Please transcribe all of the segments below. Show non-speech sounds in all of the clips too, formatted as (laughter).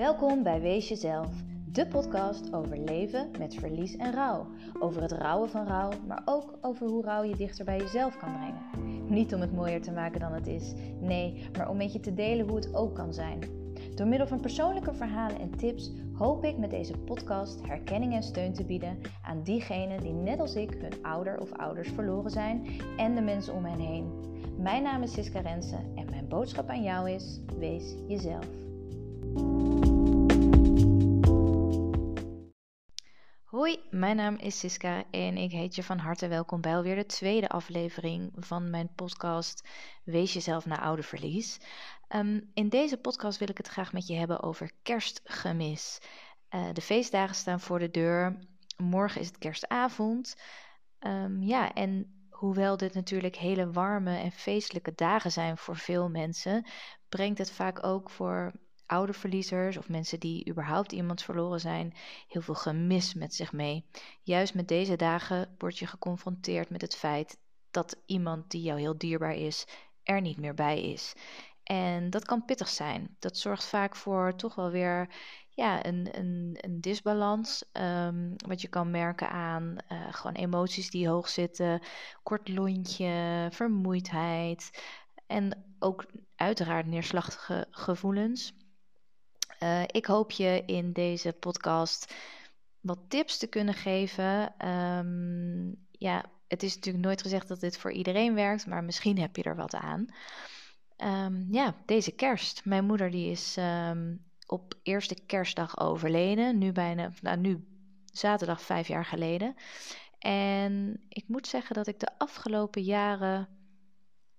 Welkom bij Wees Jezelf, de podcast over leven met verlies en rouw. Over het rouwen van rouw, maar ook over hoe rouw je dichter bij jezelf kan brengen. Niet om het mooier te maken dan het is, nee, maar om met je te delen hoe het ook kan zijn. Door middel van persoonlijke verhalen en tips hoop ik met deze podcast herkenning en steun te bieden aan diegenen die net als ik hun ouder of ouders verloren zijn en de mensen om hen heen. Mijn naam is Siska Rensen en mijn boodschap aan jou is: wees jezelf. Hoi, mijn naam is Siska en ik heet je van harte welkom bij alweer de tweede aflevering van mijn podcast Wees jezelf na ouderverlies. Um, in deze podcast wil ik het graag met je hebben over kerstgemis. Uh, de feestdagen staan voor de deur. Morgen is het kerstavond. Um, ja, en hoewel dit natuurlijk hele warme en feestelijke dagen zijn voor veel mensen, brengt het vaak ook voor ouderverliezers of mensen die überhaupt iemand verloren zijn, heel veel gemis met zich mee. Juist met deze dagen word je geconfronteerd met het feit dat iemand die jou heel dierbaar is, er niet meer bij is. En dat kan pittig zijn. Dat zorgt vaak voor toch wel weer ja, een, een, een disbalans. Um, wat je kan merken aan uh, gewoon emoties die hoog zitten, kort lontje, vermoeidheid en ook uiteraard neerslachtige gevoelens. Uh, ik hoop je in deze podcast wat tips te kunnen geven. Um, ja, het is natuurlijk nooit gezegd dat dit voor iedereen werkt, maar misschien heb je er wat aan. Um, ja, deze kerst. Mijn moeder die is um, op eerste kerstdag overleden. Nu bijna, nou nu zaterdag vijf jaar geleden. En ik moet zeggen dat ik de afgelopen jaren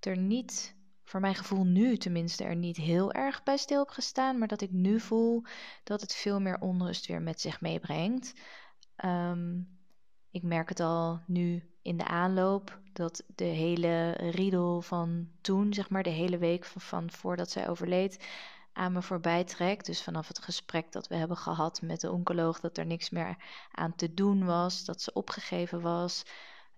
er niet voor mijn gevoel nu tenminste er niet heel erg bij stil heb gestaan, maar dat ik nu voel dat het veel meer onrust weer met zich meebrengt. Um, ik merk het al nu in de aanloop dat de hele riedel van toen, zeg maar, de hele week van, voordat zij overleed, aan me voorbij trekt. Dus vanaf het gesprek dat we hebben gehad met de oncoloog, dat er niks meer aan te doen was, dat ze opgegeven was,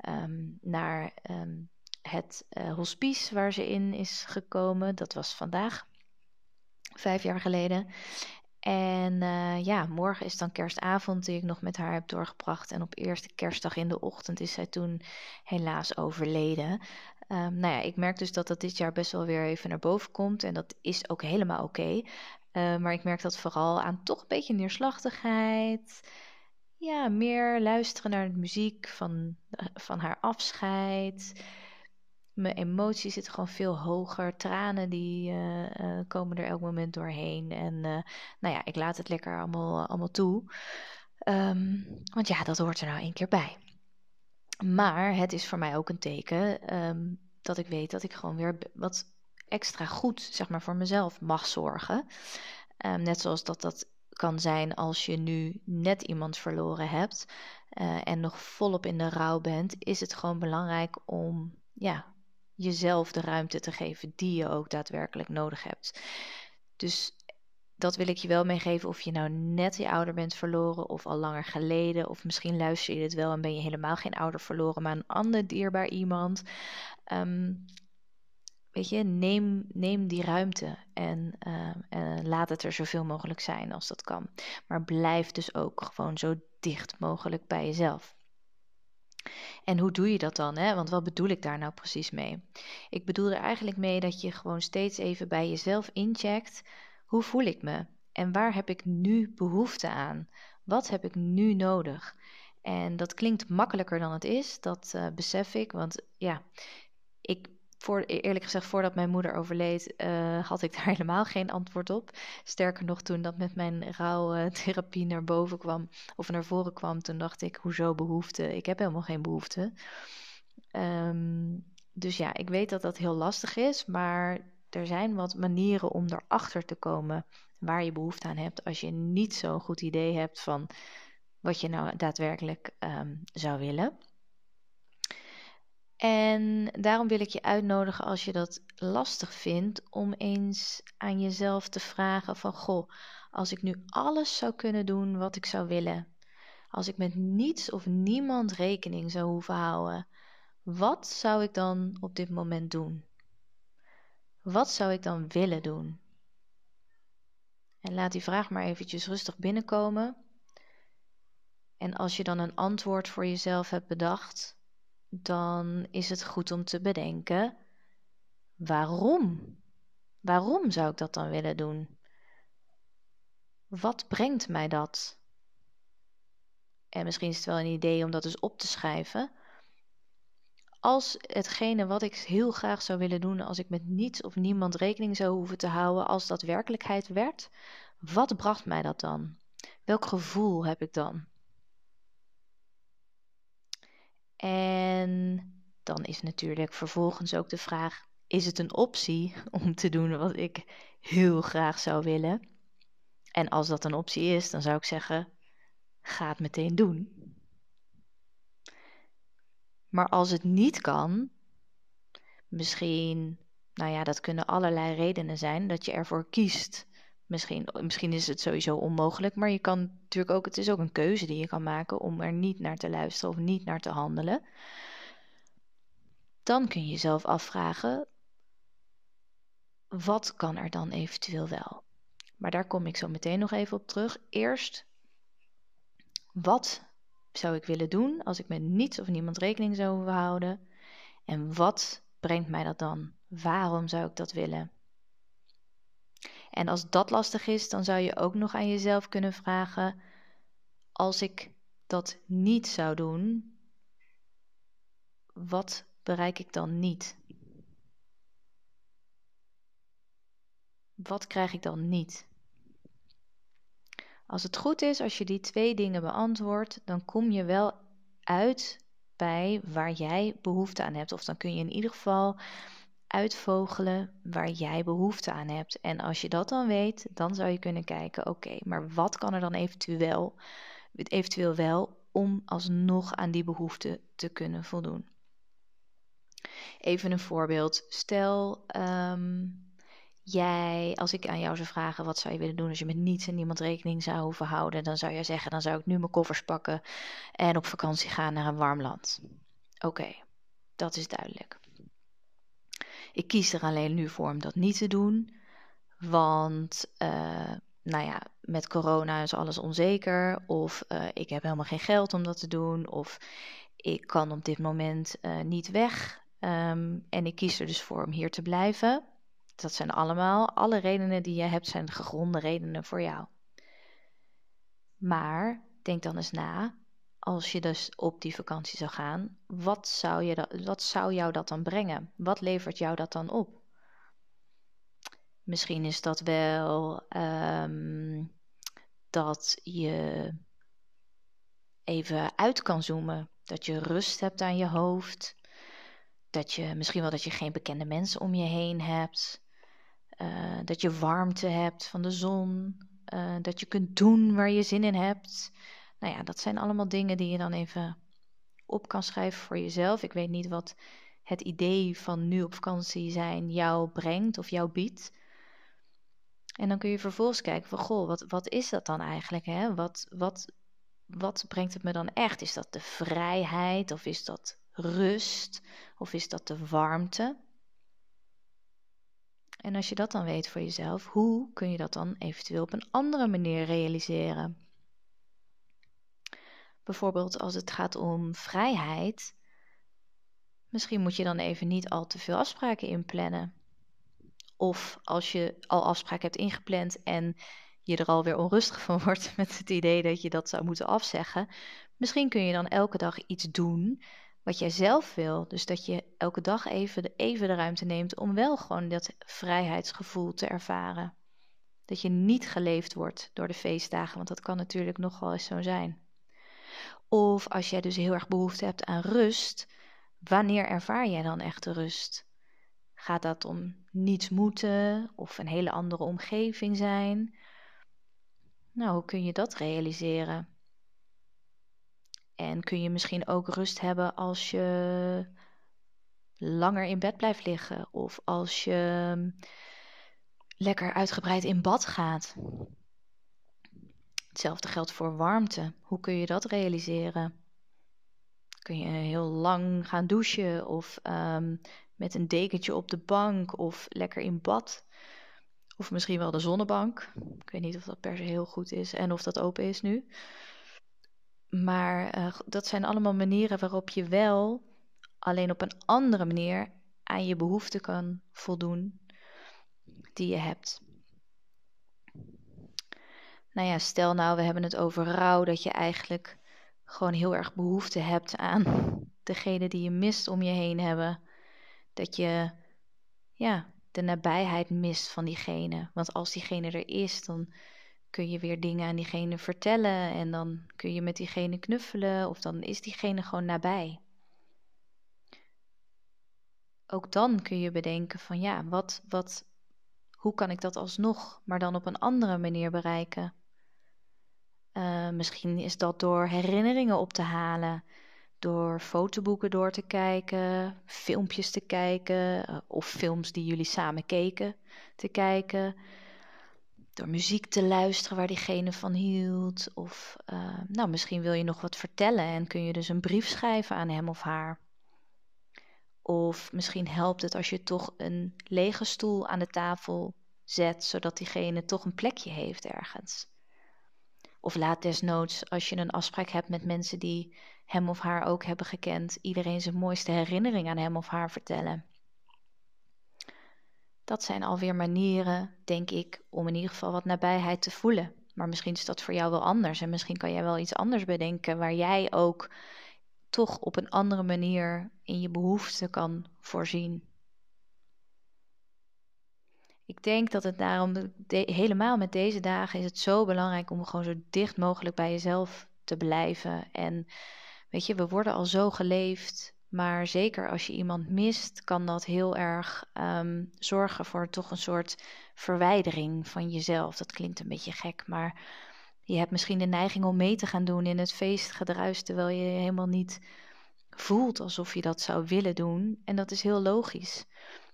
um, naar um, het uh, hospice waar ze in is gekomen. Dat was vandaag, vijf jaar geleden. En uh, ja, morgen is dan kerstavond die ik nog met haar heb doorgebracht. En op eerste kerstdag in de ochtend is zij toen helaas overleden. Um, nou ja, ik merk dus dat dat dit jaar best wel weer even naar boven komt. En dat is ook helemaal oké. Uh, maar ik merk dat vooral aan toch een beetje neerslachtigheid. Ja, meer luisteren naar de muziek van, van haar afscheid mijn emotie zit gewoon veel hoger. Tranen die uh, uh, komen er elk moment doorheen. En uh, nou ja, ik laat het lekker allemaal, allemaal toe. Um, want ja, dat hoort er nou één keer bij. Maar het is voor mij ook een teken um, dat ik weet dat ik gewoon weer wat extra goed, zeg maar, voor mezelf mag zorgen. Um, net zoals dat dat kan zijn als je nu net iemand verloren hebt en nog volop in de rouw bent, is het gewoon belangrijk om ja, jezelf de ruimte te geven die je ook daadwerkelijk nodig hebt. Dus dat wil ik je wel meegeven of je nou net je ouder bent verloren of al langer geleden. Of misschien luister je dit wel en ben je helemaal geen ouder verloren, maar een ander dierbaar iemand. Um, weet je, neem, neem die ruimte en, uh, en laat het er zoveel mogelijk zijn als dat kan. Maar blijf dus ook gewoon zo dicht mogelijk bij jezelf. En hoe doe je dat dan? Hè? Want wat bedoel ik daar nou precies mee? Ik bedoel er eigenlijk mee dat je gewoon steeds even bij jezelf incheckt. Hoe voel ik me? En waar heb ik nu behoefte aan? Wat heb ik nu nodig? En dat klinkt makkelijker dan het is, dat uh, besef ik. Want ja, ik voor, eerlijk gezegd, voordat mijn moeder overleed, uh, had ik daar (laughs) helemaal geen antwoord op. Sterker nog, toen dat met mijn rouwtherapie naar boven kwam, of naar voren kwam, toen dacht ik, hoezo behoefte? Ik heb helemaal geen behoefte. Um, dus ja, ik weet dat dat heel lastig is, maar er zijn wat manieren om erachter te komen waar je behoefte aan hebt als je niet zo'n goed idee hebt van wat je nou daadwerkelijk um, zou willen. En daarom wil ik je uitnodigen als je dat lastig vindt om eens aan jezelf te vragen van goh, als ik nu alles zou kunnen doen wat ik zou willen, als ik met niets of niemand rekening zou hoeven houden, wat zou ik dan op dit moment doen? Wat zou ik dan willen doen? En laat die vraag maar eventjes rustig binnenkomen. En als je dan een antwoord voor jezelf hebt bedacht, dan is het goed om te bedenken: waarom? Waarom zou ik dat dan willen doen? Wat brengt mij dat? En misschien is het wel een idee om dat eens op te schrijven. Als hetgene wat ik heel graag zou willen doen, als ik met niets of niemand rekening zou hoeven te houden, als dat werkelijkheid werd, wat bracht mij dat dan? Welk gevoel heb ik dan? En dan is natuurlijk vervolgens ook de vraag: is het een optie om te doen wat ik heel graag zou willen? En als dat een optie is, dan zou ik zeggen: ga het meteen doen. Maar als het niet kan, misschien, nou ja, dat kunnen allerlei redenen zijn dat je ervoor kiest. Misschien, misschien is het sowieso onmogelijk, maar je kan natuurlijk ook, het is ook een keuze die je kan maken om er niet naar te luisteren of niet naar te handelen. Dan kun je jezelf afvragen, wat kan er dan eventueel wel? Maar daar kom ik zo meteen nog even op terug. Eerst, wat zou ik willen doen als ik met niets of niemand rekening zou houden? En wat brengt mij dat dan? Waarom zou ik dat willen? En als dat lastig is, dan zou je ook nog aan jezelf kunnen vragen: als ik dat niet zou doen, wat bereik ik dan niet? Wat krijg ik dan niet? Als het goed is, als je die twee dingen beantwoordt, dan kom je wel uit bij waar jij behoefte aan hebt. Of dan kun je in ieder geval uitvogelen waar jij behoefte aan hebt. En als je dat dan weet, dan zou je kunnen kijken: oké, maar wat kan er dan eventueel, eventueel wel om alsnog aan die behoefte te kunnen voldoen? Even een voorbeeld. Stel, ehm, jij, als ik aan jou zou vragen wat zou je willen doen als je met niets en niemand rekening zou hoeven houden, dan zou jij zeggen: dan zou ik nu mijn koffers pakken en op vakantie gaan naar een warm land. Oké, dat is duidelijk. Ik kies er alleen nu voor om dat niet te doen, want uh, nou ja, met corona is alles onzeker, of uh, ik heb helemaal geen geld om dat te doen, of ik kan op dit moment uh, niet weg. Um, en ik kies er dus voor om hier te blijven. Dat zijn allemaal, alle redenen die je hebt, zijn gegronde redenen voor jou. Maar denk dan eens na, als je dus op die vakantie zou gaan, wat zou, je dat, wat zou jou dat dan brengen? Wat levert jou dat dan op? Misschien is dat wel um, dat je even uit kan zoomen, dat je rust hebt aan je hoofd, dat je misschien wel dat je geen bekende mensen om je heen hebt, uh, dat je warmte hebt van de zon, uh, dat je kunt doen waar je zin in hebt. Nou ja, dat zijn allemaal dingen die je dan even op kan schrijven voor jezelf. Ik weet niet wat het idee van nu op vakantie zijn jou brengt of jou biedt. En dan kun je vervolgens kijken van, goh, wat, wat is dat dan eigenlijk? Hè? Wat, wat, wat brengt het me dan echt? Is dat de vrijheid of is dat rust of is dat de warmte? En als je dat dan weet voor jezelf, hoe kun je dat dan eventueel op een andere manier realiseren? Bijvoorbeeld als het gaat om vrijheid. Misschien moet je dan even niet al te veel afspraken inplannen. Of als je al afspraken hebt ingepland en je er alweer onrustig van wordt (laughs) met het idee dat je dat zou moeten afzeggen. Misschien kun je dan elke dag iets doen wat jij zelf wil. Dus dat je elke dag even de, even de ruimte neemt om wel gewoon dat vrijheidsgevoel te ervaren. Dat je niet geleefd wordt door de feestdagen, want dat kan natuurlijk nog wel eens zo zijn. Of als jij dus heel erg behoefte hebt aan rust, wanneer ervaar jij dan echt de rust? Gaat dat om niets moeten of een hele andere omgeving zijn? Nou, hoe kun je dat realiseren? En kun je misschien ook rust hebben als je langer in bed blijft liggen of als je lekker uitgebreid in bad gaat. Hetzelfde geldt voor warmte. Hoe kun je dat realiseren? Kun je heel lang gaan douchen of um, met een dekentje op de bank of lekker in bad? Of misschien wel de zonnebank. Ik weet niet of dat per se heel goed is en of dat open is nu. Maar eh, dat zijn allemaal manieren waarop je wel alleen op een andere manier aan je behoeften kan voldoen die je hebt. Nou ja, stel nou, we hebben het over rouw, dat je eigenlijk gewoon heel erg behoefte hebt aan (laughs) degene die je mist om je heen hebben. Dat je ja, de nabijheid mist van diegene. Want als diegene er is, dan kun je weer dingen aan diegene vertellen en dan kun je met diegene knuffelen of dan is diegene gewoon nabij. Ook dan kun je bedenken van ja, wat, wat, hoe kan ik dat alsnog, maar dan op een andere manier bereiken? Uh, misschien is dat door herinneringen op te halen, door fotoboeken door te kijken, filmpjes te kijken uh, of films die jullie samen keken te kijken, door muziek te luisteren waar diegene van hield. Of uh, nou, misschien wil je nog wat vertellen en kun je dus een brief schrijven aan hem of haar. Of misschien helpt het als je toch een lege stoel aan de tafel zet, zodat diegene toch een plekje heeft ergens. Of laat desnoods, als je een afspraak hebt met mensen die hem of haar ook hebben gekend, iedereen zijn mooiste herinnering aan hem of haar vertellen. Dat zijn alweer manieren, denk ik, om in ieder geval wat nabijheid te voelen. Maar misschien is dat voor jou wel anders en misschien kan jij wel iets anders bedenken waar jij ook toch op een andere manier in je behoeften kan voorzien. Ik denk dat het daarom, helemaal met deze dagen, is het zo belangrijk om gewoon zo dicht mogelijk bij jezelf te blijven. En weet je, we worden al zo geleefd, maar zeker als je iemand mist, kan dat heel erg um, zorgen voor toch een soort verwijdering van jezelf. Dat klinkt een beetje gek, maar je hebt misschien de neiging om mee te gaan doen in het feestgedruis, terwijl je helemaal niet voelt alsof je dat zou willen doen. En dat is heel logisch.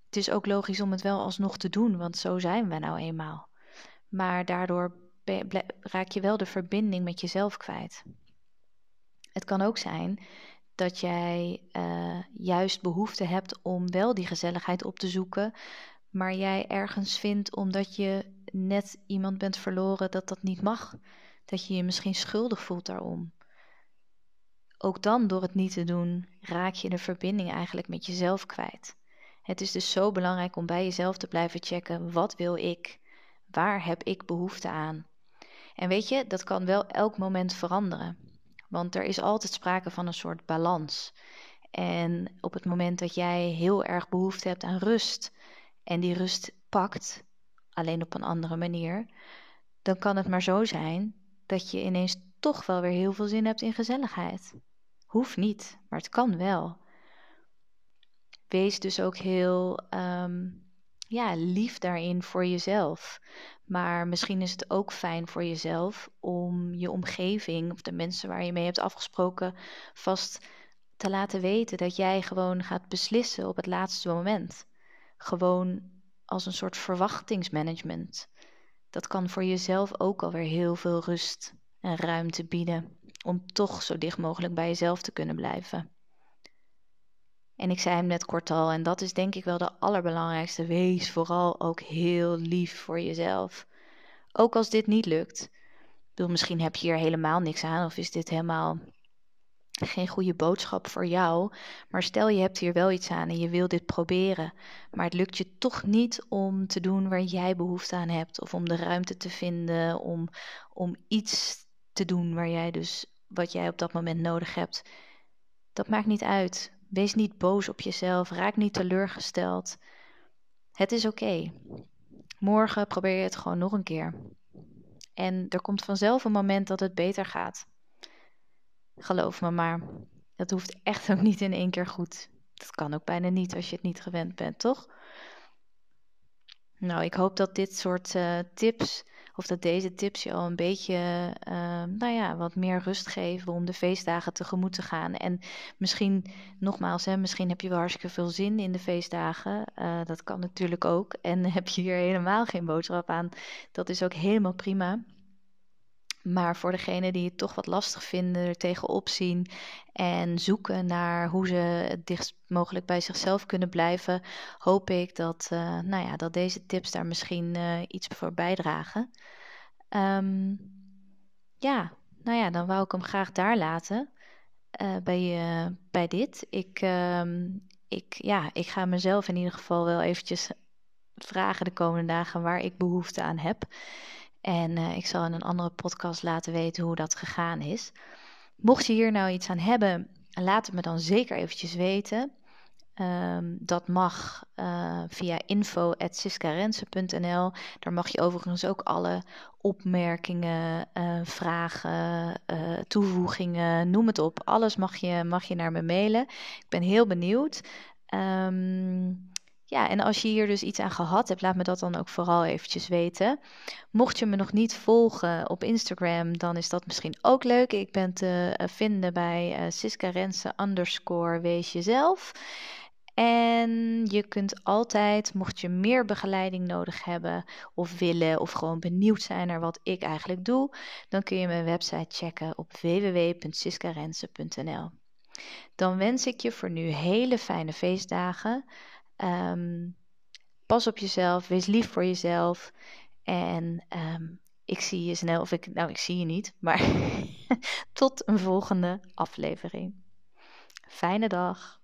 Het is ook logisch om het wel alsnog te doen, want zo zijn we nou eenmaal. Maar daardoor raak je wel de verbinding met jezelf kwijt. Het kan ook zijn dat jij uh, juist behoefte hebt om wel die gezelligheid op te zoeken, maar jij ergens vindt omdat je net iemand bent verloren dat dat niet mag. Dat je je misschien schuldig voelt daarom. Ook dan, door het niet te doen, raak je de verbinding eigenlijk met jezelf kwijt. Het is dus zo belangrijk om bij jezelf te blijven checken: wat wil ik? Waar heb ik behoefte aan? En weet je, dat kan wel elk moment veranderen. Want er is altijd sprake van een soort balans. En op het moment dat jij heel erg behoefte hebt aan rust en die rust pakt, alleen op een andere manier, dan kan het maar zo zijn dat je ineens toch wel weer heel veel zin hebt in gezelligheid. Hoeft niet, maar het kan wel. Wees dus ook heel um, ja, lief daarin voor jezelf. Maar misschien is het ook fijn voor jezelf om je omgeving of de mensen waar je mee hebt afgesproken vast te laten weten dat jij gewoon gaat beslissen op het laatste moment. Gewoon als een soort verwachtingsmanagement. Dat kan voor jezelf ook alweer heel veel rust en ruimte bieden om toch zo dicht mogelijk bij jezelf te kunnen blijven. En ik zei hem net kort al, en dat is denk ik wel de allerbelangrijkste. Wees vooral ook heel lief voor jezelf. Ook als dit niet lukt. Bedoel, misschien heb je hier helemaal niks aan, of is dit helemaal geen goede boodschap voor jou. Maar stel je hebt hier wel iets aan en je wil dit proberen, maar het lukt je toch niet om te doen waar jij behoefte aan hebt, of om de ruimte te vinden, om, om iets te doen waar jij dus wat jij op dat moment nodig hebt. Dat maakt niet uit. Wees niet boos op jezelf, raak niet teleurgesteld. Het is oké. Morgen probeer je het gewoon nog een keer. En er komt vanzelf een moment dat het beter gaat. Geloof me maar, dat hoeft echt ook niet in één keer goed. Dat kan ook bijna niet als je het niet gewend bent, toch? Nou, ik hoop dat dit soort uh, tips of dat deze tips je al een beetje, uh, nou ja, wat meer rust geven om de feestdagen tegemoet te gaan. En misschien, nogmaals, hè, misschien heb je wel hartstikke veel zin in de feestdagen. Uh, dat kan natuurlijk ook. En (laughs) heb je hier helemaal geen boodschap aan. Dat is ook helemaal prima. Maar voor degenen die het toch wat lastig vinden, er tegenop zien en zoeken naar hoe ze het dichtst mogelijk bij zichzelf kunnen blijven, hoop ik dat, uh, nou ja, dat deze tips daar misschien uh, iets voor bijdragen. Um, ja, nou ja, dan wou ik hem graag daar laten. Uh, bij, bij dit. Ik, um, ik, ja, ik ga mezelf in ieder geval wel eventjes vragen de komende dagen waar ik behoefte aan heb. En uh, ik zal in een andere podcast laten weten hoe dat gegaan is. Mocht je hier nou iets aan hebben, laat het me dan zeker eventjes weten. Um, dat mag uh, via info.siskarense.nl. Daar mag je overigens ook alle opmerkingen, uh, vragen, toevoegingen, noem het op. Alles mag je, mag je naar me mailen. Ik ben heel benieuwd. Um, ja, en als je hier dus iets aan gehad hebt, laat me dat dan ook vooral eventjes weten. Mocht je me nog niet volgen op Instagram, dan is dat misschien ook leuk. Ik ben te eh, vinden bij uh, Siska Rensen underscore wees jezelf. En je kunt altijd, mocht je meer begeleiding nodig hebben of willen of gewoon benieuwd zijn naar wat ik eigenlijk doe, dan kun je mijn website checken op www.siskarensen.nl. Dan wens ik je voor nu hele fijne feestdagen. Um, pas op jezelf, wees lief voor jezelf. En um, ik zie je snel, of ik, nou, ik zie je niet, maar (laughs) tot een volgende aflevering. Fijne dag.